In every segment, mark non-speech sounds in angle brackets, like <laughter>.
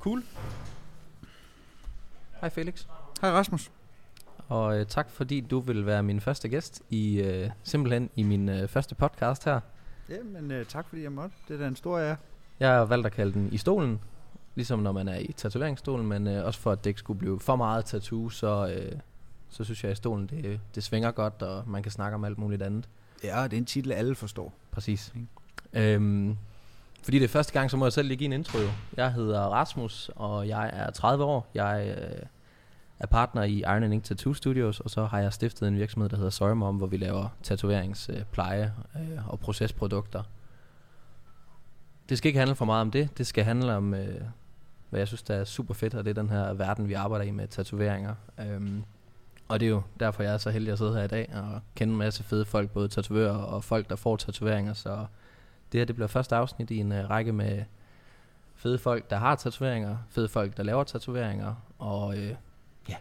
Cool. Hej Felix. Hej Rasmus. Og øh, tak fordi du vil være min første gæst i øh, simpelthen i min øh, første podcast her. Jamen, øh, tak fordi jeg måtte. Det er da en stor ære. Jeg har valgt at kalde den i stolen, ligesom når man er i tatoveringsstolen, men øh, også for at det ikke skulle blive for meget tattoo, så, øh, så synes jeg at i stolen, det, det svinger godt, og man kan snakke om alt muligt andet. Ja, det er en titel, alle forstår. Præcis. Øhm, fordi det er første gang, så må jeg selv lige give en intro. Jo. Jeg hedder Rasmus, og jeg er 30 år. Jeg øh, er partner i Iron Ink Tattoo Studios, og så har jeg stiftet en virksomhed, der hedder Sorry Mom, hvor vi laver tatoveringspleje øh, og procesprodukter. Det skal ikke handle for meget om det. Det skal handle om, øh, hvad jeg synes, der er super fedt, og det er den her verden, vi arbejder i med tatoveringer. Øhm, og det er jo derfor, jeg er så heldig at sidde her i dag og kende en masse fede folk, både tatovører og folk, der får tatoveringer. Så det her det bliver første afsnit i en uh, række med fede folk, der har tatoveringer, fede folk, der laver tatoveringer, og øh, ja,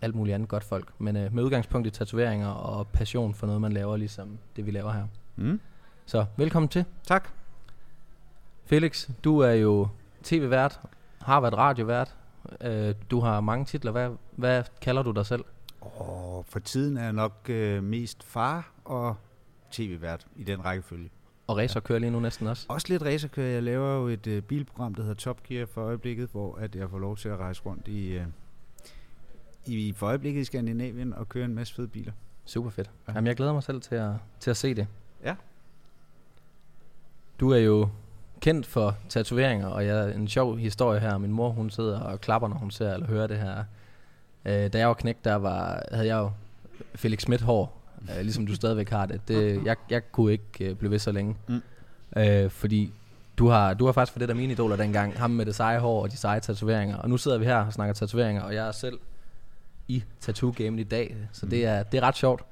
alt muligt andet godt folk. Men øh, med udgangspunkt i tatoveringer og passion for noget, man laver, ligesom det vi laver her. Mm. Så velkommen til. Tak. Felix, du er jo tv-vært, har været radiovært, øh, du har mange titler. Hvad, hvad kalder du dig selv? Og for tiden er jeg nok øh, mest far og tv-vært i den rækkefølge. Og racer kører lige nu næsten også. Også lidt racerkører. Jeg laver jo et øh, bilprogram, der hedder Top Gear for øjeblikket, hvor at jeg får lov til at rejse rundt i, øh, i for øjeblikket i Skandinavien og køre en masse fede biler. Super fedt. Ja. Jamen, jeg glæder mig selv til at, til at se det. Ja. Du er jo kendt for tatoveringer, og jeg en sjov historie her. Min mor, hun sidder og klapper, når hun ser eller hører det her. Øh, da jeg var knægt, der var, havde jeg jo Felix Schmidt hår, øh, ligesom du stadigvæk har det. det jeg, jeg kunne ikke øh, blive ved så længe. Mm. Øh, fordi du har, du har faktisk for det der mine idoler dengang, ham med det seje hår og de seje tatoveringer. Og nu sidder vi her og snakker tatoveringer, og jeg er selv i tattoo-gamet i dag. Så det, er, det er ret sjovt.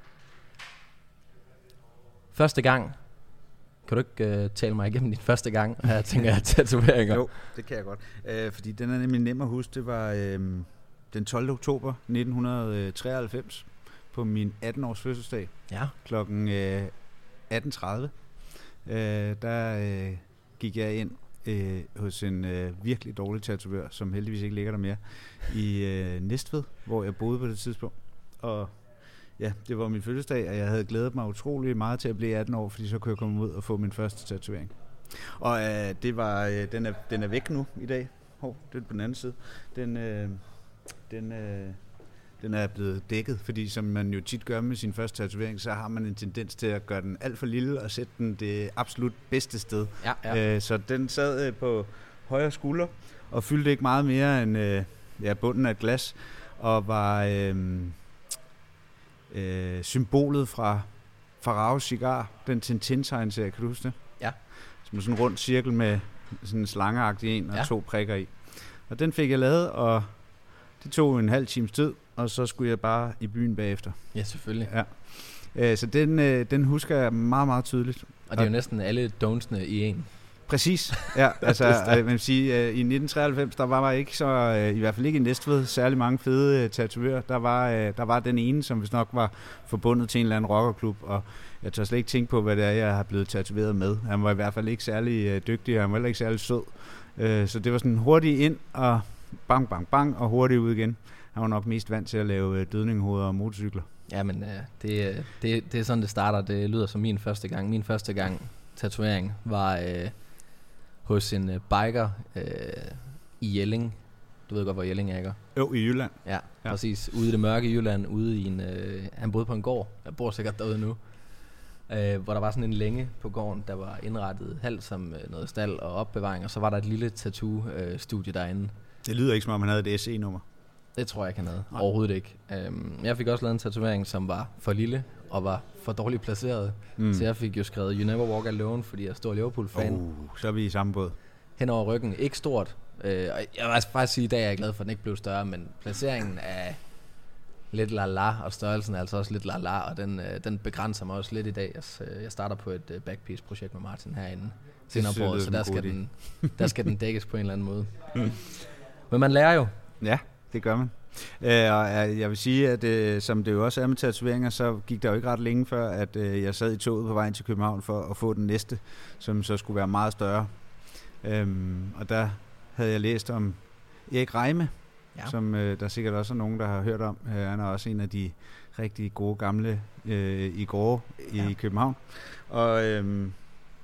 Første gang. Kan du ikke uh, tale mig igennem din første gang, og <laughs> jeg tænker jeg tatoveringer? Jo, det kan jeg godt. Øh, fordi den er nemlig nem at huske. Det var øh, den 12. oktober 1993 på min 18-års fødselsdag Ja. klokken øh, 18.30. Øh, der øh, gik jeg ind øh, hos en øh, virkelig dårlig tatovør, som heldigvis ikke ligger der mere, i øh, Næstved, hvor jeg boede på det tidspunkt. Og ja, det var min fødselsdag, og jeg havde glædet mig utrolig meget til at blive 18 år, fordi så kunne jeg komme ud og få min første tatovering. Og øh, det var, øh, den, er, den er væk nu i dag. Hov, det er på den anden side. Den, øh, den, øh, den er blevet dækket, fordi som man jo tit gør med sin første tatovering, så har man en tendens til at gøre den alt for lille og sætte den det absolut bedste sted. Ja, Ja. Øh, så den sad øh, på højre skulder og fyldte ikke meget mere end øh, ja, bunden af et glas, og var øh, øh, symbolet fra Farao Cigar, den Tintin-tegneserie, kan du huske det? Ja. Som sådan en rund cirkel med sådan en slangeagtig en og Ja. to prikker i. Og den fik jeg lavet, og det tog en halv times tid, og så skulle jeg bare i byen bagefter. Ja, selvfølgelig. Ja. Øh, så den, øh, den husker jeg meget, meget tydeligt. Og det er jo næsten alle don'tsene i en. Præcis, ja. <laughs> altså, øh, man vil sige, øh, i 1993, der var der ikke så, øh, i hvert fald ikke i Næstved, særlig mange fede øh, tatovører. Der var, øh, der var den ene, som hvis nok var forbundet til en eller anden rockerklub, og jeg tør slet ikke tænke på, hvad det er, jeg har blevet tatoveret med. Han var i hvert fald ikke særlig øh, dygtig, og han var heller ikke særlig sød. Øh, så det var sådan hurtigt ind, og bang, bang, bang, og hurtigt ud igen. Han var nok mest vant til at lave øh, dødninghoveder og motorcykler. Ja, men øh, det, øh, det, det er sådan, det starter. Det lyder som min første gang. Min første gang tatovering var øh, hos en øh, biker øh, i Jelling. Du ved godt, hvor Jelling er, ikke? Jo, i Jylland. Ja, Ja. præcis. Ude i det mørke Jylland, ude i en... Øh, han boede på en gård. Jeg bor sikkert derude nu. Øh, hvor der var sådan en længe på gården, der var indrettet halvt som øh, noget stald og opbevaring, og så var der et lille tattoo-studie derinde. Det lyder ikke, som om han havde et SE-nummer. Det tror jeg ikke, han havde. Nej. Overhovedet ikke. Um, jeg fik også lavet en tatovering, som var for lille og var for dårligt placeret. Mm. Så jeg fik jo skrevet You Never Walk Alone, fordi jeg er stor Liverpool-fan. Oh, så er vi i samme båd. Hen over ryggen. Ikke stort. Uh, og jeg vil faktisk sige, at i dag er jeg glad for, at den ikke blev større, men placeringen er lidt la-la, og størrelsen er altså også lidt la-la, og den, uh, den begrænser mig også lidt i dag. Jeg, s- jeg starter på et uh, backpiece-projekt med Martin herinde senere på året, så der skal, den, der skal den dækkes på en eller anden måde. Men man lærer jo. Ja, det gør man. Øh, og jeg jeg vil sige, at øh, som det jo også er med tatoveringer, så gik der jo ikke ret længe før, at øh, jeg sad i toget på vejen til København for at få den næste, som så skulle være meget større. Øhm, og der havde jeg læst om Erik Reime, Ja. som øh, der sikkert også er nogen, der har hørt om. Øh, han er også en af de rigtig gode gamle øh, i går i ja. København. Og øh,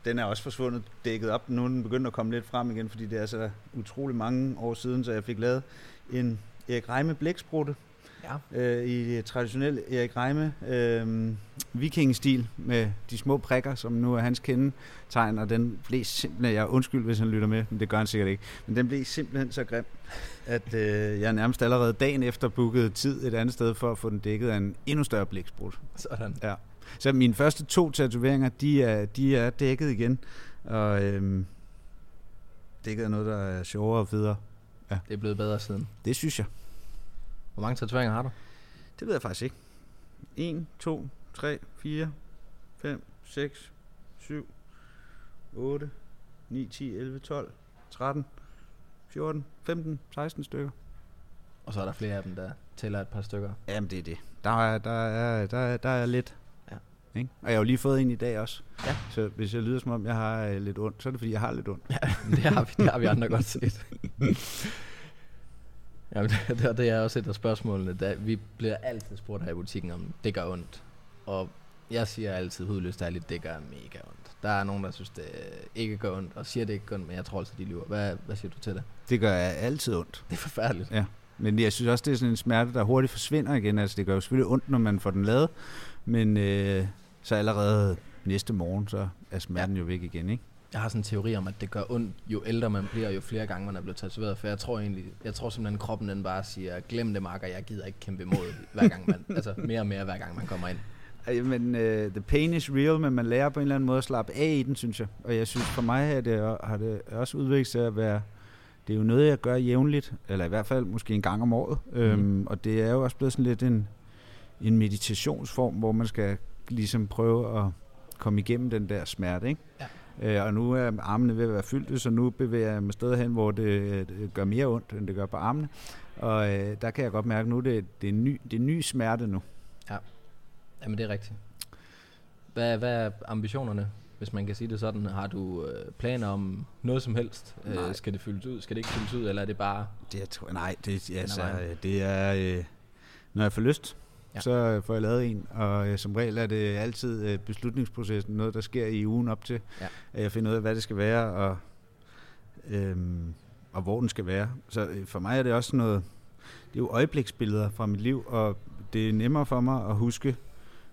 den er også forsvundet, dækket op. Nu er den begyndt at komme lidt frem igen, fordi det er så utrolig mange år siden, så jeg fik lavet en Erik Reime blæksprutte Ja. øh, i traditionel Erik Reime øh, vikingestil med de små prikker, som nu er hans kendetegn, og den blev simpelthen, jeg undskyld, hvis han lytter med, men det gør han sikkert ikke, men den blev simpelthen så grim, at øh, jeg nærmest allerede dagen efter bookede tid et andet sted for at få den dækket af en endnu større blæksprut. Sådan. Så mine første to tatoveringer, de er, de er dækket igen, og øh, dækket af noget, der er sjovere og federe. Det er blevet bedre siden. Det synes jeg. Hvor mange tatoveringer har du? Det ved jeg faktisk ikke. 1, 2, 3, 4, 5, 6, 7, 8, 9, 10, 11, 12, 13, 14, 15, 16 stykker. Og så er der flere af dem, der tæller et par stykker. Jamen det er det. Der er, der er, der er, der er lidt. Ja. Ikke? Og jeg har jo lige fået en i dag også. Ja. Så hvis jeg lyder som om, jeg har øh, lidt ondt, så er det fordi, jeg har lidt ondt. <laughs> det, har vi, det har vi andre godt set. <laughs> Jamen, det, <laughs> det, det er også et af spørgsmålene. Da vi bliver altid spurgt her i butikken, om det gør ondt. Og jeg siger altid hudløst ærligt, det gør mega ondt. Der er nogen, der synes, det ikke gør ondt, og siger, det ikke gør ondt, men jeg tror altså, de lyver. Hvad, hvad siger du til det? Det gør altid ondt. Det er forfærdeligt. Men jeg synes også, det er sådan en smerte, der hurtigt forsvinder igen. Altså, det gør jo selvfølgelig ondt, når man får den lavet. Men øh, så allerede næste morgen, så er smerten ja. jo væk igen, ikke? Jeg har sådan en teori om, at det gør ondt, jo ældre man bliver, jo flere gange man er blevet tatoveret. For jeg tror egentlig, jeg tror simpelthen, at kroppen den bare siger, glem det, makker, jeg gider ikke kæmpe imod, hver gang man, <laughs> altså mere og mere, hver gang man kommer ind. Men uh, the pain is real, men man lærer på en eller anden måde at slappe af i den, synes jeg. Og jeg synes, for mig er det, har det også udviklet sig at være... Det er jo noget, jeg gør jævnligt, eller i hvert fald måske en gang om året. Mm. Øhm, og det er jo også blevet sådan lidt en, en meditationsform, hvor man skal ligesom prøve at komme igennem den der smerte, ikke? Ja. Øh, og nu er armene ved at være fyldte, så nu bevæger jeg mig stadig hen, hvor det, det gør mere ondt, end det gør på armene. Og øh, der kan jeg godt mærke, at nu det, det, er ny, det er ny smerte nu. Jamen det er rigtigt. Hvad, hvad er ambitionerne, hvis man kan sige det sådan? Har du øh, planer om noget som helst? Nej. Øh, skal det fyldes ud? Skal det ikke fyldes ud? Eller er det bare... Det, jeg tror, nej, det, altså, øh, det er, øh, når jeg får lyst, Ja. så øh, får jeg lavet en, og øh, som regel er det altid øh, beslutningsprocessen, noget der sker i ugen op til, Ja. at jeg finder ud af, hvad det skal være, og, øhm, og hvor den skal være. Så øh, for mig er det også noget, det er jo øjebliksbilleder fra mit liv, og det er nemmere for mig at huske,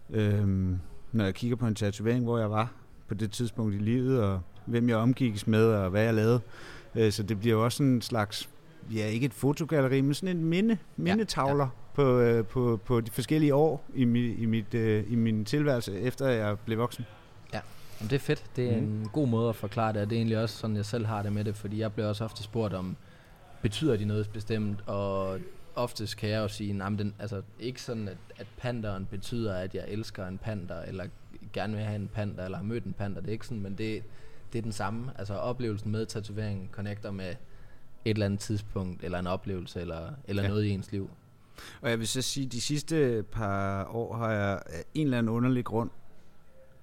øhm, når jeg kigger på en tatovering, hvor jeg var på det tidspunkt i livet, og hvem jeg omgikkes med, og hvad jeg lavede. Øh, Så det bliver også en slags, ja ikke et fotogalleri, men sådan en minde, mindetavler ja, ja. På, øh, på, på de forskellige år i, mi, i, mit, øh, i min tilværelse, efter jeg blev voksen. Jamen, det er fedt. Det er Mhm. en god måde at forklare det, og det er egentlig også sådan, jeg selv har det med det, fordi jeg bliver også ofte spurgt om, betyder de noget bestemt, og oftest kan jeg jo sige, nej, den, altså ikke sådan, at, at panderen betyder, at jeg elsker en panda, eller gerne vil have en panda, eller har mødt en panda, det er ikke sådan, men det, det er den samme, altså oplevelsen med tatoveringen connecter med et eller andet tidspunkt, eller en oplevelse, eller, eller Ja. noget i ens liv. Og jeg vil så sige, at de sidste par år har jeg af en eller anden underlig grund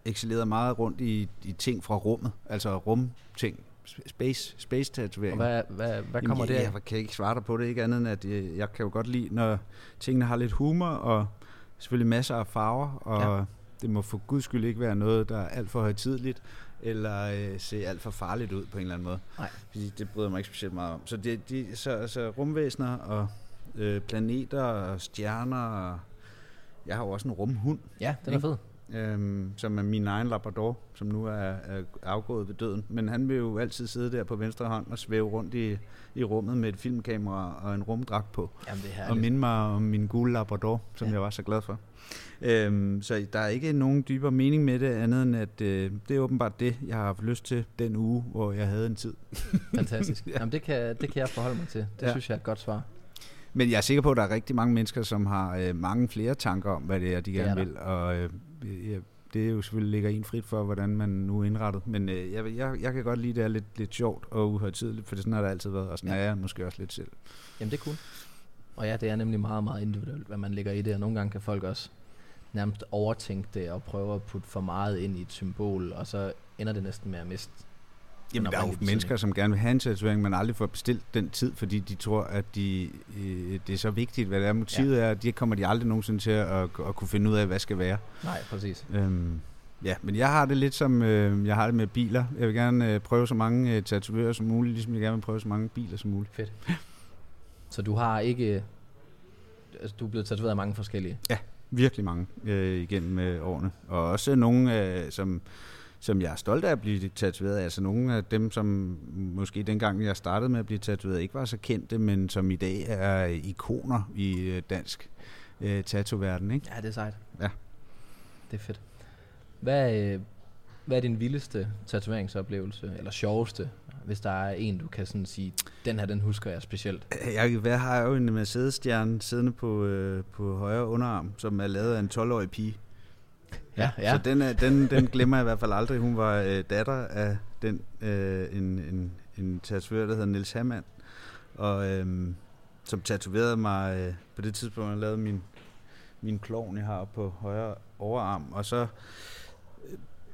excelleret meget rundt i, i ting fra rummet, altså rumting, Sp- space, space Og tatovering. hvad, hvad, hvad kommer Jamen, det jeg, af? jeg kan ikke svare dig på det, ikke andet end, at jeg, jeg kan jo godt lide, når tingene har lidt humor, og selvfølgelig masser af farver, og ja. Det må for guds skyld ikke være noget, der er alt for højtidligt, eller øh, se alt for farligt ud på en eller anden måde. Nej. Fordi det bryder mig ikke specielt meget om. Så, det, de, så, så rumvæsener og øh, planeter og stjerner, og jeg har jo også en rumhund, Ja, den er Ikke? fed. øhm, som er min egen Labrador, som nu er, er afgået ved døden. Men han vil jo altid sidde der på venstre hånd og svæve rundt i, i rummet med et filmkamera og en rumdragt på. Jamen, det er Og minde mig om min gule Labrador, som ja. jeg var så glad for. Øhm, så der er ikke nogen dybere mening med det, andet end at øh, det er åbenbart det, jeg har haft lyst til den uge, hvor jeg havde en tid. <laughs> Fantastisk. ja. Jamen, det kan, det kan jeg forholde mig til. Det ja. Synes jeg er et godt svar. Men jeg er sikker på, at der er rigtig mange mennesker, som har øh, mange flere tanker om, hvad det er, de Det er gerne vil. Og øh, ja, det er jo selvfølgelig ligger en frit for, hvordan man nu er indrettet. Men øh, jeg, jeg, jeg kan godt lide, at det er lidt, lidt sjovt og uhøjtidligt, for det sådan har det altid været. Og sådan Ja. ja. er jeg måske også lidt selv. Jamen, det er cool. Og ja, det er nemlig meget, meget individuelt, hvad man lægger i det. Og nogle gange kan folk også nærmest overtænke det og prøve at putte for meget ind i et symbol, og så ender det næsten med at miste Jamen, der er jo mennesker, som gerne vil have en tatovering, men aldrig får bestilt den tid, fordi de tror, at de, øh, det er så vigtigt, hvad det er. Motivet ja. er, at de kommer de aldrig nogensinde til at, at, at kunne finde ud af, hvad skal være. Nej, præcis. Øhm, ja, men jeg har det lidt som, øh, jeg har det med biler. Jeg vil gerne øh, prøve så mange øh, tatovører som muligt, ligesom jeg gerne vil prøve så mange biler som muligt. Så du har ikke... Altså, du er blevet tatoveret af mange forskellige. Virkelig mange øh, igennem øh, årene. Og også nogle, øh, som, som jeg er stolt af at blive tatoveret af. Altså nogle af dem, som måske dengang jeg startede med at blive tatoveret, ikke var så kendte, men som i dag er ikoner i øh, dansk øh, tattoo-verden. Ikke? Ja, det er sejt. Ja. Det er fedt. Hvad, øh, hvad er din vildeste tatoveringsoplevelse, eller sjoveste, hvis der er en, du kan sådan sige, den her, den husker jeg specielt. Jeg, hvad har jeg jo en Mercedes-stjerne siddende på, øh, på højre underarm, som er lavet af en 12-årig pige. Ja, ja. Så den, den, den glemmer jeg i hvert fald aldrig. Hun var øh, datter af den, øh, en, en, en tatovør, der hedder Nils Hammann, og øh, som tatoverede mig øh, på det tidspunkt, jeg lavede min, min klovn, jeg har på højre overarm, og så øh,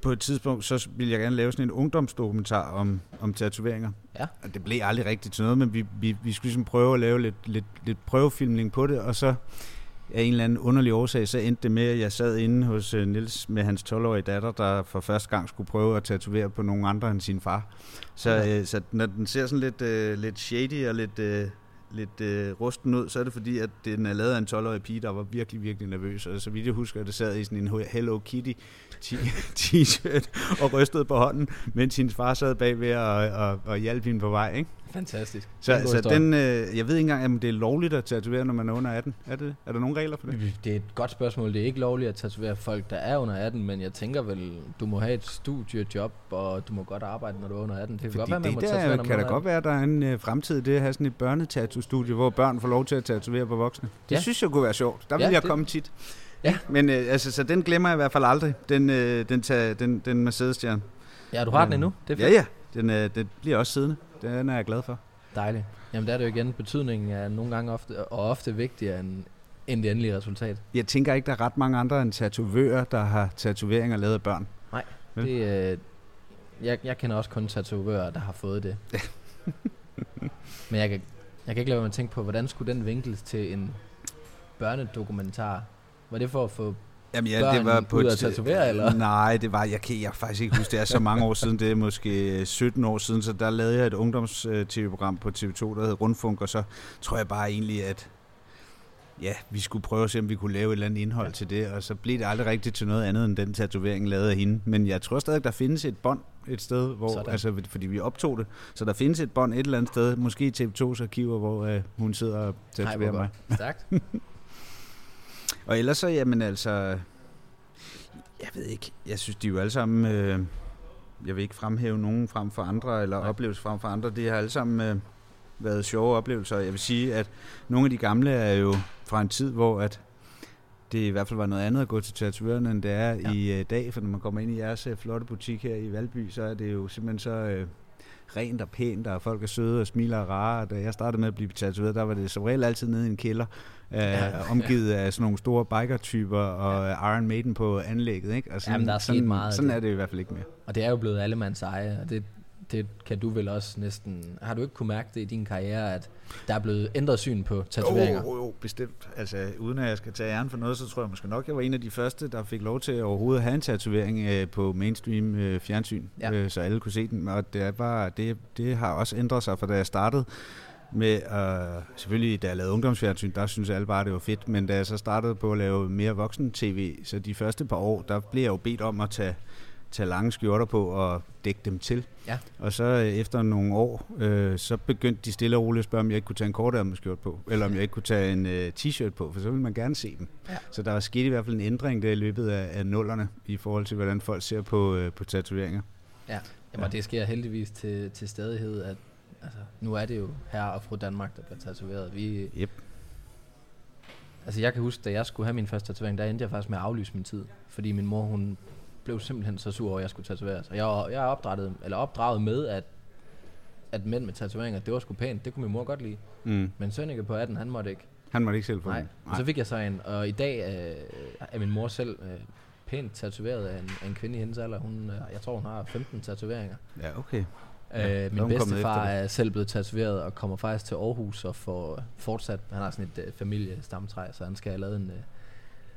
på et tidspunkt, så ville jeg gerne lave sådan en ungdomsdokumentar om, om tatoveringer. Ja. Og det blev aldrig rigtigt til noget, men vi, vi, vi skulle ligesom prøve at lave lidt, lidt, lidt prøvefilmning på det, og så af en eller anden underlig årsag, så endte det med, at jeg sad inde hos øh, Nils med hans 12-årige datter, der for første gang skulle prøve at tatovere på nogen andre end sin far. Så, Ja. øh, så når den ser sådan lidt, øh, lidt shady og lidt, øh, lidt øh, rusten ud, så er det fordi, at den er lavet af en 12-årig pige, der var virkelig, virkelig nervøs. Og så vidt jeg husker, at det sad i sådan en Hello Kitty <laughs> t-shirt og rystede på hånden, mens hendes far sad bagved og, og, og hjalp hende på vej. Ikke? Fantastisk. Så, så historie. den, øh, jeg ved ikke engang, om det er lovligt at tatovere, når man er under 18. Er det? Er der nogle regler for det? Det er et godt spørgsmål. Det er ikke lovligt at tatovere folk, der er under 18, men jeg tænker vel, du må have et studiejob, og du må godt arbejde, når du er under 18. Det kan Fordi godt være, man må det tatovere, der når kan da godt være, at der er en øh, fremtid det at have sådan et børnetattoo-studie, hvor børn får lov til at tatovere på voksne. Det Ja. synes jeg kunne være sjovt. Der vil Ja, jeg det- komme tit. Ja. Men øh, altså, så den glemmer jeg i hvert fald aldrig, den, øh, den, ta- den, den Mercedes-stjerne. 18. Ja, du har den Øh, endnu. Det er Ja, ja. Den, øh, den bliver også siddende. Den er jeg glad for. Dejligt. Jamen der er det jo igen, betydningen er nogle gange ofte, og ofte vigtigere end, end det endelige resultat. Jeg tænker ikke, der er ret mange andre end tatovører, der har tatoveringer lavet af børn. Ja. Det, øh, jeg, jeg kender også kun tatovører, der har fået det. <laughs> Men jeg kan, jeg kan ikke lade være med at tænke på, hvordan skulle den vinkles til en børnedokumentar? Var det for at få... Jamen ja, det var på et- at tatovere, eller? Nej, det var, jeg kan jeg faktisk ikke huske, det er så mange år siden, det er måske 17 år siden, så der lavede jeg et ungdoms-tv-program på TV2, der hed Rundfunk, og så tror jeg bare egentlig, at ja, vi skulle prøve at se, om vi kunne lave et eller andet indhold Ja. til det, og så blev det aldrig rigtigt til noget andet end den tatovering lavet af hende. Men jeg tror stadig, der findes et bånd et sted, hvor, Sådan. altså, fordi vi optog det, så der findes et bånd et eller andet sted, måske i TV2's arkiver, hvor øh, hun sidder og tatoverer mig. Stærkt. <laughs> Og ellers så, jamen altså, jeg ved ikke, jeg synes, de er jo alle sammen, øh, jeg vil ikke fremhæve nogen frem for andre, eller Nej. oplevelser frem for andre, de har alle sammen øh, været sjove oplevelser. Jeg vil sige, at nogle af de gamle er jo fra en tid, hvor at det i hvert fald var noget andet at gå til tatovørerne, end det er ja. i øh, dag, for når man kommer ind i jeres øh, flotte butik her i Valby, så er det jo simpelthen så øh, rent og pænt, og folk er søde og smiler og rare. Da jeg startede med at blive tatoveret, der var det som regel altid nede i en kælder, øh, Ja. omgivet af sådan nogle store biker-typer og ja. Iron Maiden på anlægget. Ikke? Og sådan, Jamen, der er sådan, meget Sådan det. er det i hvert fald ikke mere. Og det er jo blevet allemands eje, og det, det kan du vel også næsten... Har du ikke kunne mærke det i din karriere, at der er blevet ændret syn på tatoveringer? Jo, jo, jo, bestemt. Altså, uden at jeg skal tage æren for noget, så tror jeg måske nok, jeg var en af de første, der fik lov til overhovedet at have en tatovering øh, på mainstream øh, fjernsyn, Ja. ja. øh, så alle kunne se den. Og det, er bare, det, det har også ændret sig, for da jeg startede med, øh, selvfølgelig da jeg lavede ungdomsfjernsyn, der synes alle bare, det var fedt, men da jeg så startede på at lave mere voksen-tv, så de første par år, der blev jeg jo bedt om at tage tage lange skjorter på og dække dem til. Ja. Og så øh, efter nogle år, øh, så begyndte de stille og roligt at spørge, om jeg ikke kunne tage en kortærmet skjort på, eller om jeg ikke kunne tage en øh, t-shirt på, for så ville man gerne se dem. Ja. Så der var sket i hvert fald en ændring der i løbet af, af nullerne, i forhold til, hvordan folk ser på, øh, på tatoveringer. Jamen, Ja. det sker heldigvis til, til stadighed, at altså, nu er det jo herre og fru Danmark, der bliver tatoveret. Vi, Yep. altså, jeg kan huske, da jeg skulle have min første tatovering, der endte jeg faktisk med at aflyse min tid. Fordi min mor, hun blev simpelthen så sur over, at jeg skulle tatoveres. Og jeg, jeg er opdraget, eller opdraget med, at, at mænd med tatoveringer, det var sgu pænt. Det kunne min mor godt lide. Mm. Men Sønneke på 18, han måtte ikke. Han måtte ikke selv få Nej. den. Og så fik jeg så en, og i dag øh, er min mor selv øh, pænt tatoveret af en, af en kvinde i hendes alder. Hun, øh, jeg tror, hun har 15 tatoveringer. Ja, okay. Ja, så min bedstefar er selv blevet tatoveret og kommer faktisk til Aarhus og får fortsat, han har sådan et uh, familiestamtræ, så han skal have lavet en, uh,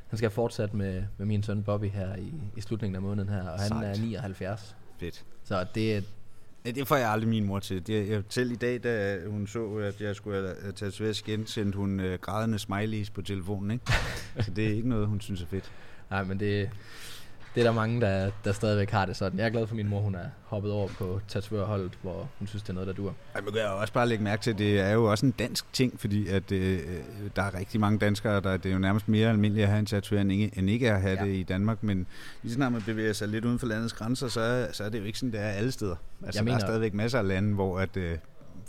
han skal have fortsat med, med min søn Bobby her i, i slutningen af måneden her, og han Sejt. er 79. Fedt. Så det er, Ja, det får jeg aldrig min mor til. Det, jeg, selv i dag, da hun så, at jeg skulle have tatoveres igen, sendte hun øh, grædende smileys på telefonen. Ikke? <laughs> Så det er ikke noget, hun synes er fedt. nej, men det, det er der mange, der, der stadigvæk har det sådan. Jeg er glad for, at min mor hun er hoppet over på tatovørholdet, hvor hun synes, det er noget, der dur. Ej, men kan jeg også bare lægge mærke til, at det er jo også en dansk ting, fordi at, øh, der er rigtig mange danskere, der det er jo nærmest mere almindeligt at have en tatovering, end ikke- end ikke at have Ja. det i Danmark. Men lige snart man bevæger sig lidt uden for landets grænser, så, så er det jo ikke sådan, det er alle steder. Altså, Jeg der er mener- stadigvæk masser af lande, hvor at, øh,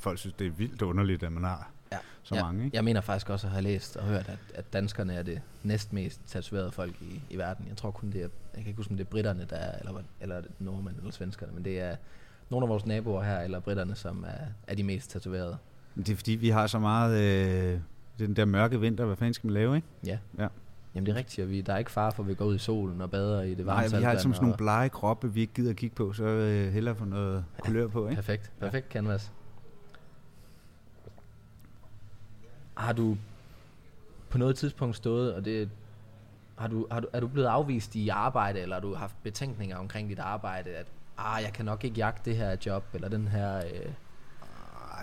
folk synes, det er vildt underligt, at man har Ja. så ja, mange. Ikke? Jeg mener faktisk også at have læst og hørt, at, at danskerne er det næstmest tatoverede folk i, i verden. Jeg tror kun det er, jeg kan ikke huske om det er britterne, der er, eller, eller er nordmænd eller svenskerne, men det er nogle af vores naboer her, eller britterne, som er, er de mest tatoverede. Det er fordi, vi har så meget... Øh, den der mørke vinter, hvad fanden skal man lave, ikke? Ja. Ja. Jamen det er rigtigt, og vi, der er ikke fare for, at vi går ud i solen og bader i det varme Nej, vi har saltvand, altså sådan nogle og- blege kroppe, vi ikke gider kigge på, så øh, hellere få noget kulør på, ikke? Perfekt, perfekt canvas. Har du på noget tidspunkt stået, og det har du, har du, er du blevet afvist i arbejde, eller har du haft betænkninger omkring dit arbejde, at ah, jeg kan nok ikke jagte det her job, eller den her... Øh,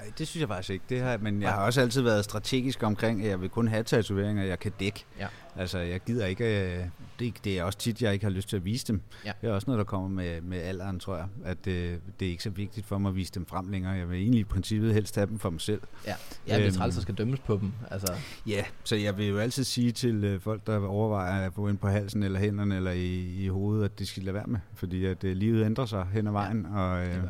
Nej, det synes jeg faktisk ikke. Det har, men jeg har også altid været strategisk omkring, at jeg vil kun have tatoveringer, jeg kan dække. Ja. Altså, jeg gider ikke... øh, Det, det er også tit, jeg ikke har lyst til at vise dem. Ja. Det er også noget, der kommer med, med alderen, tror jeg. At øh, det er ikke så vigtigt for mig at vise dem frem længere. Jeg vil egentlig i princippet helst have dem for mig selv. ja, jeg bliver Øhm. træls, skal dømmes på dem. Altså, Ja, så jeg vil jo altid sige til øh, folk, der overvejer at få ind på halsen eller hænderne eller i, i hovedet, at de skal lade være med. Fordi at øh, livet ændrer sig hen ad vejen, ja. og det øh,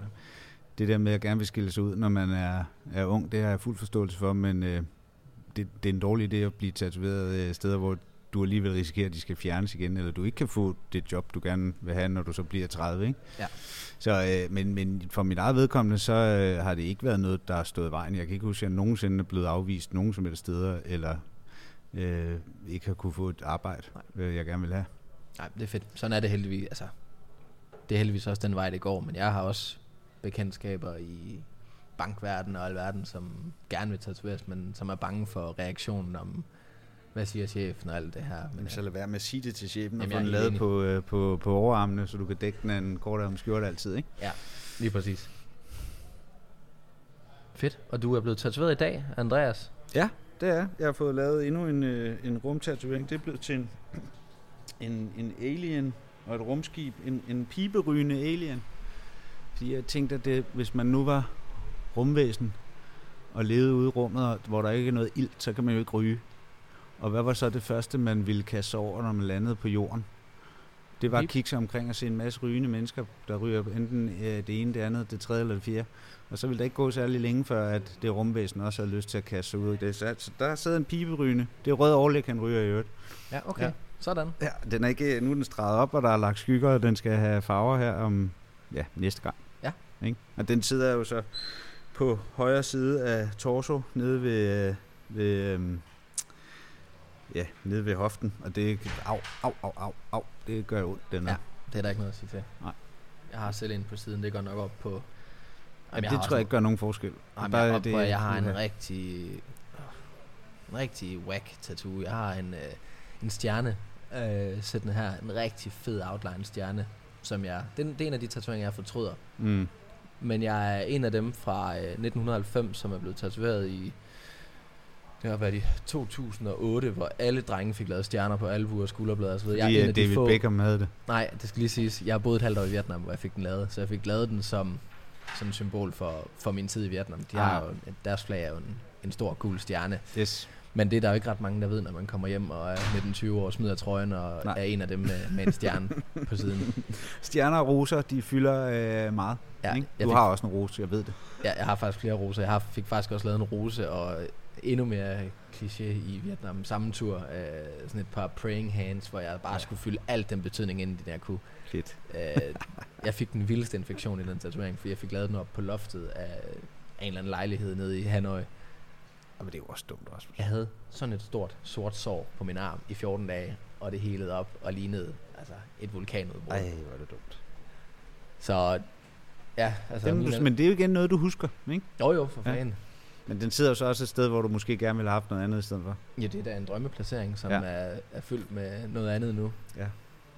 det. der med at gerne vil skille sig ud, når man er, er ung, det har jeg fuld forståelse for, men øh, det, det er en dårlig idé at blive tatoveret øh, steder, hvor du alligevel risikerer, at de skal fjernes igen, eller du ikke kan få det job, du gerne vil have, når du så bliver 30, ikke? Ja. Så, øh, men, men for mit eget vedkommende, så øh, har det ikke været noget, der har stået i vejen. Jeg kan ikke huske, at jeg nogensinde er blevet afvist nogen som helst steder, eller øh, ikke har kunne få et arbejde, øh, jeg gerne vil have. Nej, det er fedt. Sådan er det heldigvis. Altså, det er heldigvis også den vej, det går. Men jeg har også bekendtskaber i bankverdenen og alverden, som gerne vil tatoveres, men som er bange for reaktionen om, hvad siger chefen og alt det her. Men, så lad være med at sige det til chefen, og få den lavet på, øh, på, på overarmene, så du kan dække den en kortere skjorte altid, ikke? ja, lige præcis. Fedt. Og du er blevet tatoveret i dag, Andreas. Ja, det er. Jeg har fået lavet endnu en, øh, en rumtatovering. Det er blevet til en, en, en alien og et rumskib. En, en piberygende alien. Fordi jeg tænkte, at det, hvis man nu var rumvæsen og levede ude i rummet, hvor der ikke er noget ilt, så kan man jo ikke ryge. Og hvad var så det første, man ville kaste over, når man landede på jorden? Det var at kigge sig omkring og se en masse rygende mennesker, der ryger enten øh, det ene, det andet, det tredje eller det fjerde. Og så ville det ikke gå særlig længe, før at det rumvæsen også havde lyst til at kaste sig ud i det. Så altså, der sidder en piberygende. Det er rød overlæg, han ryger i øvrigt. Ja, okay. Ja. Ja. Sådan. Ja, den er ikke, nu er den streget op, og der er lagt skygger, og den skal have farver her om ja, næste gang. Ikke? Og den sidder jo så på højre side af torso, nede ved, øh, ved øhm, ja, nede ved hoften, og det au, au, au, au, au, det gør ondt, den Ja. Det er der ikke noget at sige til. Nej. Jeg har selv en på siden, det går nok op på... Jamen, det tror jeg ikke gør nogen forskel. Nej, men Der jeg, op, det, jeg har en rigtig, en rigtig whack tattoo. Jeg har en, øh, en stjerne øh, sættende her. En rigtig fed outline stjerne, som jeg... Det, det er en af de tatoveringer, jeg fortryder. Mm. Men jeg er en af dem fra øh, 1990, som er blevet tatoveret i... Det har været i 2008, hvor alle drenge fik lavet stjerner på albuer, skulderblade og så videre. Jeg er en øh, af de David få, Beckham havde det. Nej, det skal lige siges. Jeg har boet et halvt år i Vietnam, hvor jeg fik den lavet. Så jeg fik lavet den som, som symbol for, for min tid i Vietnam. De har Ah. jo, deres flag er jo en, en stor gul stjerne. Yes. Men det er der jo ikke ret mange, der ved, når man kommer hjem og er 19-20 år, smider trøjen og Nej. er en af dem med, med en stjerne på siden. <laughs> Stjerner og roser, de fylder øh, meget. Ja, ikke? jeg Du fik- har også en rose, jeg ved det. Ja, jeg har faktisk flere roser. Jeg har, fik faktisk også lavet en rose og endnu mere kliché i Vietnam. Samme tur, øh, sådan et par praying hands, hvor jeg bare skulle fylde alt den betydning ind i den, jeg kunne. Fedt. Øh, jeg fik den vildeste infektion i den tatovering, fordi jeg fik lavet den op på loftet af en eller anden lejlighed nede i Hanoi. Ja, men det er jo også dumt, Rasmus. Jeg havde sådan et stort sort sår på min arm i 14 dage, og det helede op og lignede altså et vulkanudbrud. Ej, hvor er det dumt. Så Ja, altså... Mine du, men det er jo igen noget, du husker, ikke? Jo, jo, for Ja. fanden. Men den sidder jo så også et sted, hvor du måske gerne ville have haft noget andet i stedet for. Ja, det er da en drømmeplacering, som Ja. ja. er, er fyldt med noget andet nu.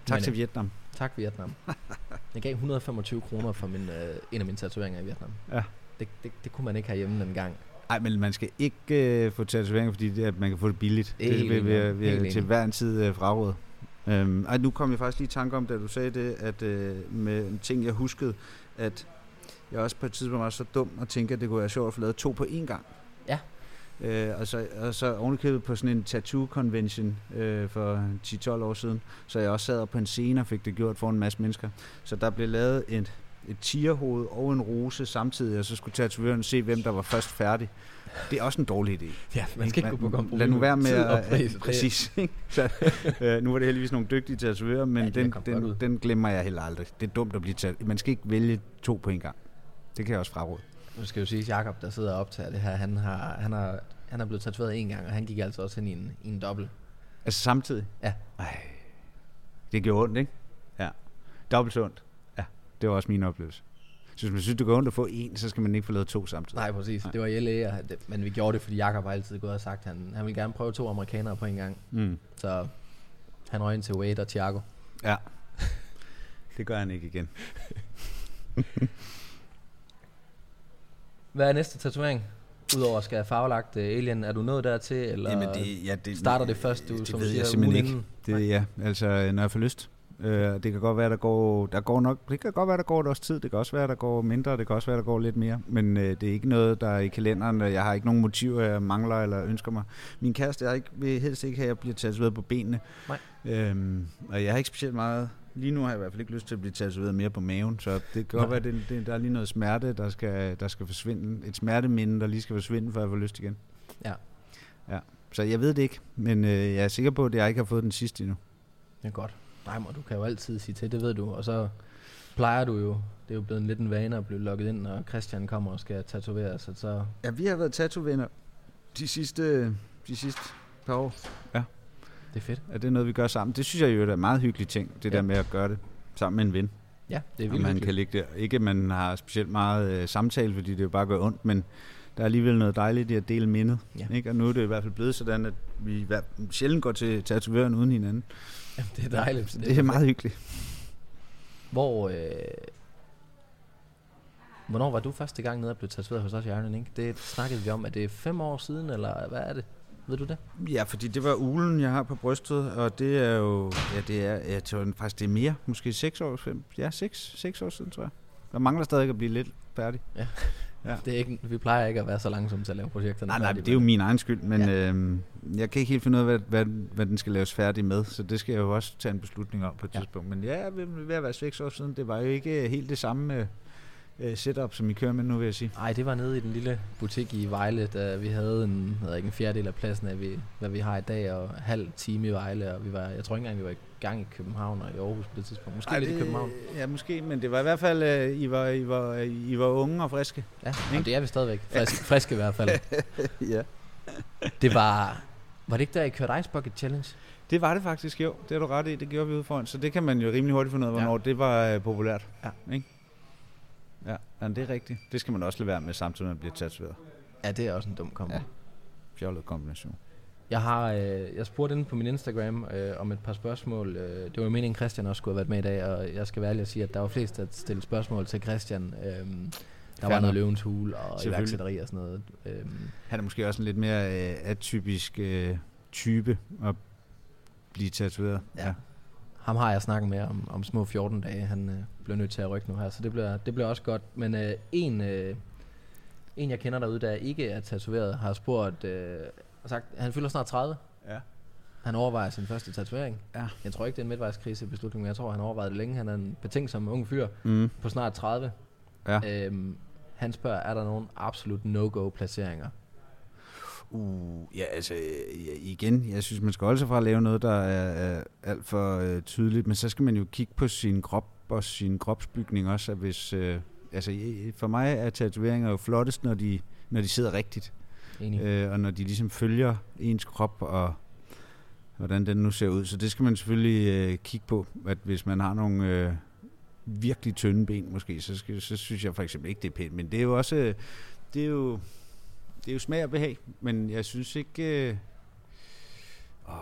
Tak Men, til Vietnam. Tak, Vietnam. <laughs> Jeg gav 125 kroner for min, øh, en af mine tatoveringer i Vietnam. Ja. Det, det, det kunne man ikke herhjemme den gang. Nej, men man skal ikke øh, få tatoveringer, fordi det, at man kan få det billigt. Det det vil vi til hver en tid øh, fraråde. Øhm, ej, nu kom jeg faktisk lige i tanke om, da du sagde det, at øh, med en ting, jeg huskede, at jeg også på et tidspunkt var så dum og tænke, at det kunne være sjovt at få lavet to på én gang. Ja. Øh, og, så, og så ovenikøbet på sådan en tattoo convention øh, for 10-12 år siden, så jeg også sad op på en scene og fik det gjort for en masse mennesker. Så der blev lavet et, et tierhoved og en rose samtidig, og så skulle tatovøren se, hvem der var først færdig. Det er også en dårlig idé. Ja, man skal ikke gå på kompromis. Lad nu være med at... pris, <laughs> præcis. Så, øh, nu var det heldigvis nogle dygtige tatovører, men Ja, ja, de den, den, den glemmer jeg heller aldrig. Det er dumt at blive tatoveret. Man skal ikke vælge to på en gang. Det kan jeg også fraråde. Nu skal jo sige, at Jacob, der sidder og optager det her, han har, han har, han er blevet tatoveret en gang, og han gik altså også ind i en, i en dobbelt. Altså samtidig? Ja. Ej, det gjorde ondt, ikke? Ja. Dobbelt så ondt. Det var også min oplevelse. Så hvis man synes, det går ondt at få en, så skal man ikke få lavet to samtidig. Nej, præcis. Nej. Det var i LA, og det, men vi gjorde det, fordi Jacob har altid gået og sagt, at han, han ville gerne prøve to amerikanere på en gang. Mm. Så han røg ind til Wade og Thiago. Ja. <laughs> Det gør han ikke igen. <laughs> Hvad er næste tatovering? Udover at skal farvelagt uh, alien, er du nået dertil, eller Jamen, det, ja, det, starter det først, du, det som ved du jeg siger, simpelthen ikke. Det, ja, altså når jeg får lyst. Øh, det kan godt være, der går, der går nok, det kan godt være, der går et års tid. Det kan også være, der går mindre. Det kan også være, der går lidt mere. Men øh, det er ikke noget, der er i kalenderen. Jeg har ikke nogen motiver, jeg mangler eller ønsker mig. Min kæreste jeg ikke, vil helst ikke have, at jeg bliver tatoveret på benene. Nej. Øhm, og jeg har ikke specielt meget... Lige nu har jeg i hvert fald ikke lyst til at blive tatoveret mere på maven, så det kan godt være, det, det, der er lige noget smerte, der skal, der skal forsvinde. Et smerteminde, der lige skal forsvinde, før jeg får lyst igen. Ja. Ja. Så jeg ved det ikke, men øh, jeg er sikker på, at jeg ikke har fået den sidste endnu. Det er godt. Nej, men du kan jo altid sige til, det ved du. Og så plejer du jo, det er jo blevet en lidt en vane at blive lukket ind, når Christian kommer og skal tatovere sig. Så Ja, vi har været tattoo-venner de sidste, de sidste par år. det er fedt. Er det noget, vi gør sammen? Det synes jeg jo er en meget hyggelig ting, det Ja. der med at gøre det sammen med en ven. Ja, det er vildt man kan ligge der. Ikke at man har specielt meget øh, samtale, fordi det jo bare gør ondt, men der er alligevel noget dejligt i at dele mindet. Ja. Ikke? Og nu er det i hvert fald blevet sådan, at vi sjældent går til tatovøren uden hinanden. Jamen, det er dejligt. Det er meget hyggeligt. Hvor, øh, hvornår var du første gang nede og blev tatoveret hos os i Iron Ink? Det snakkede vi om. Er det fem år siden, eller hvad er det? Ved du det? Ja, fordi det var ulen, jeg har på brystet, og det er jo, ja, det er, jeg tror faktisk, det er mere, måske seks år, fem, ja, seks, seks år siden, tror jeg. Der mangler stadig at blive lidt færdig. Ja. Det er ikke, vi plejer ikke at være så langsomme til at lave projekterne. Nej, nej, det er jo min egen skyld, men Ja. ja. øhm, jeg kan ikke helt finde ud af, hvad, hvad, hvad den skal laves færdig med, så det skal jeg jo også tage en beslutning om på et Ja. ja. tidspunkt. Men ja, ved, at være seks år siden, det var jo ikke helt det samme øh, øh, setup, som I kører med nu, vil jeg sige. Nej, det var nede i den lille butik i Vejle, da vi havde en, jeg ved ikke, en fjerdedel af pladsen af, vi, hvad vi har i dag, og halv time i Vejle, og vi var, jeg tror ikke engang, vi var gang i København og i Aarhus på det tidspunkt. Måske Ej, lidt i København. Ja, måske, men det var i hvert fald, øh, I, var, I, var, I var unge og friske. Ja, og det er vi stadigvæk. Frisk, friske i hvert fald. <laughs> ja. Det var, var det ikke der, I kørte Ice Bucket Challenge? Det var det faktisk, jo. Det har du ret i. Det gjorde vi ude foran. Så det kan man jo rimelig hurtigt finde ud af, Ja. hvornår det var øh, populært. Ja. Ikke? Ja, ja, det er rigtigt. Det skal man også lade være med, samtidig med at blive tatoveret. Ja, det er også en dum kombo. Ja. Ja. Fjollet kombination. Jeg har øh, jeg spurgte inde på min Instagram øh, om et par spørgsmål. Øh, det var jo meningen, Christian også skulle have været med i dag, og jeg skal være ærlig og sige, at der var flest, der stillede spørgsmål til Christian. Øh, der var Fair noget løvens hule og iværksætteri og sådan noget. Øh, Han er måske også en lidt mere øh, atypisk øh, type at blive tatoveret. Ja. ham har jeg snakket med om, om små 14 dage. Han øh, bliver nødt til at rykke nu her, så det bliver, det bliver også godt. Men øh, en, øh, en, jeg kender derude, der ikke er tatoveret, har spurgt, øh, og sagt, han fylder snart 30. ja. Han overvejer sin første tatovering. Ja. Jeg tror ikke, det er en midtvejskrise beslutning, men jeg tror, han overvejede det længe. Han er en betænksom ung fyr Mm. på snart 30. Ja. Øhm, han spørger, er der nogen absolut no-go placeringer? Uh, ja, altså ja, igen, jeg synes, man skal holde sig fra at lave noget, der er, er alt for øh, tydeligt, men så skal man jo kigge på sin krop og sin kropsbygning også, at hvis, øh, altså for mig er tatoveringer jo flottest, når de, når de sidder rigtigt, Enig. øh, og når de ligesom følger ens krop og hvordan den nu ser ud. Så det skal man selvfølgelig øh, kigge på, at hvis man har nogle, øh, virkelig tynde ben måske, så, skal, så synes jeg for eksempel ikke, det er pænt. Men det er jo også, øh, det er jo, det er jo smag og behag, men jeg synes ikke, øh, åh,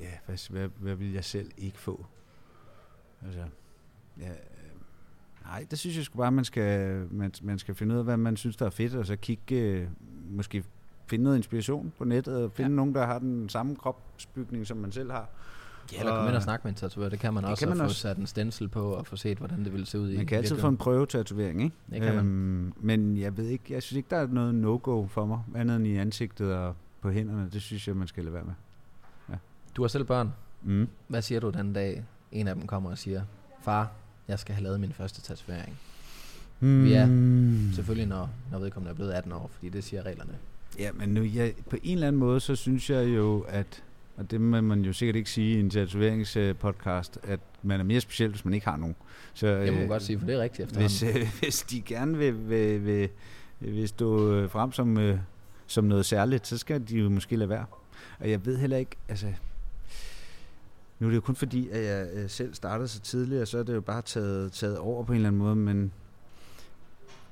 ja, hvad, hvad, hvad vil jeg selv ikke få? Altså, ja, nej, det synes jeg sgu bare, man skal, man, man skal finde ud af, hvad man synes, der er fedt, og så kigge, øh, måske finde noget inspiration på nettet, og finde ja. nogen, der har den samme kropsbygning, som man selv har. Ja, eller komme ind og snakke med en tatovør. Det kan man Det også, kan man få også. sat en stencil på og få set, hvordan det ville se ud i Man kan altid få en prøvetatovering, ikke? Det kan man. Øhm, men jeg ved ikke, jeg synes ikke, der er noget no-go for mig, andet end i ansigtet og på hænderne. Det synes jeg, man skal lade være med. Du har selv børn. Mm. Hvad siger du den dag, en af dem kommer og siger, far, jeg skal have lavet min første tatovering? Vi er Mm. Selvfølgelig, når, når vedkommende er blevet 18 år, fordi det siger reglerne. Ja, men nu, jeg, på en eller anden måde, så synes jeg jo, at, og det må man jo sikkert ikke sige i en tatoveringspodcast, at man er mere speciel, hvis man ikke har nogen. Så, Det må øh, godt sige, for det er rigtigt efterhånden. hvis, øh, <laughs> hvis de gerne vil, vil, vil, vil stå øh, frem som, øh, som noget særligt, så skal de jo måske lade være. Og jeg ved heller ikke, altså... Nu er det jo kun fordi, at jeg øh, selv startede så tidligt, og så er det jo bare taget, taget over på en eller anden måde, men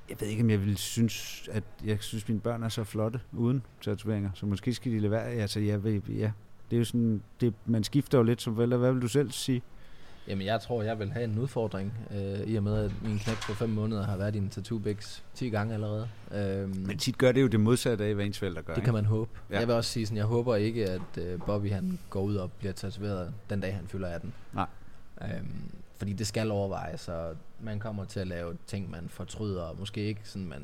jeg ved ikke, om jeg vil synes, at jeg synes, mine børn er så flotte uden tatoveringer, så måske skal de lade være. Altså, jeg ved, ja, det er jo sådan, det, man skifter jo lidt som forældre. Hvad vil du selv sige? Jamen, jeg tror, jeg vil have en udfordring, øh, i og med, at min knæk på 5 måneder har været i en tattoo bigs 10 gange allerede. Øhm, Men tit gør det jo det modsatte af, hvad ens forældre gør. det kan man håbe. Ja. Jeg vil også sige sådan, jeg håber ikke, at øh, Bobby han går ud og bliver tatoveret den dag, han fylder 18. Nej. Øhm, fordi det skal overvejes, og man kommer til at lave ting, man fortryder, og måske ikke sådan, man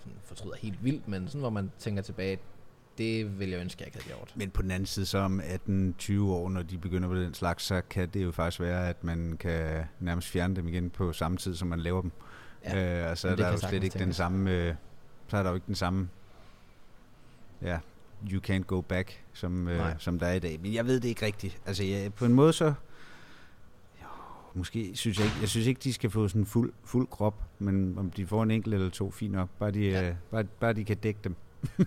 sådan fortryder helt vildt, men sådan, hvor man tænker tilbage, det vil jeg ønske, jeg ikke havde gjort. Men på den anden side, så om 18-20 år, når de begynder på den slags, så kan det jo faktisk være, at man kan nærmest fjerne dem igen på samme tid, som man laver dem. Ja, øh, og så er der jo slet ikke den tænkes. samme, øh, så er der jo ikke den samme, ja, you can't go back, som, øh, Nej. som der er i dag. Men jeg ved det ikke rigtigt. Altså, jeg, på en måde så, jo, måske synes jeg ikke, jeg synes ikke, de skal få sådan fuld, fuld krop, men om de får en enkelt eller to, fint nok. Bare de, Ja. øh, bare, bare de kan dække dem.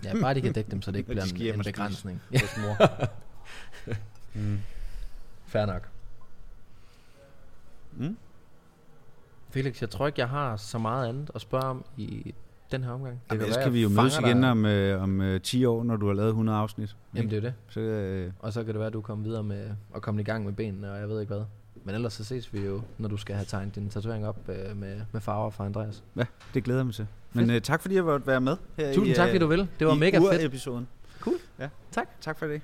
Ja, bare de kan dække dem, så det ikke de bliver skal en, en begrænsning. <laughs> Hos mor. mm. Fair nok. Mm. Felix, jeg tror ikke, jeg har så meget andet at spørge om i den her omgang. Det kan så være, skal vi jo mødes igen dig- om, øh, om øh, 10 år, når du har lavet 100 afsnit. Jamen det er det. Så, øh, Og så kan det være, at du kommer videre med at komme i gang med benene, og jeg ved ikke hvad. Men ellers så ses vi jo, når du skal have tegnet din tatovering op øh, med, med farver fra Andreas. det glæder jeg mig til. Men øh, tak fordi jeg måtte være med her Tusind i, tak, fordi du vil. Det var mega fedt. episoden Cool. Ja. Tak. Tak for det.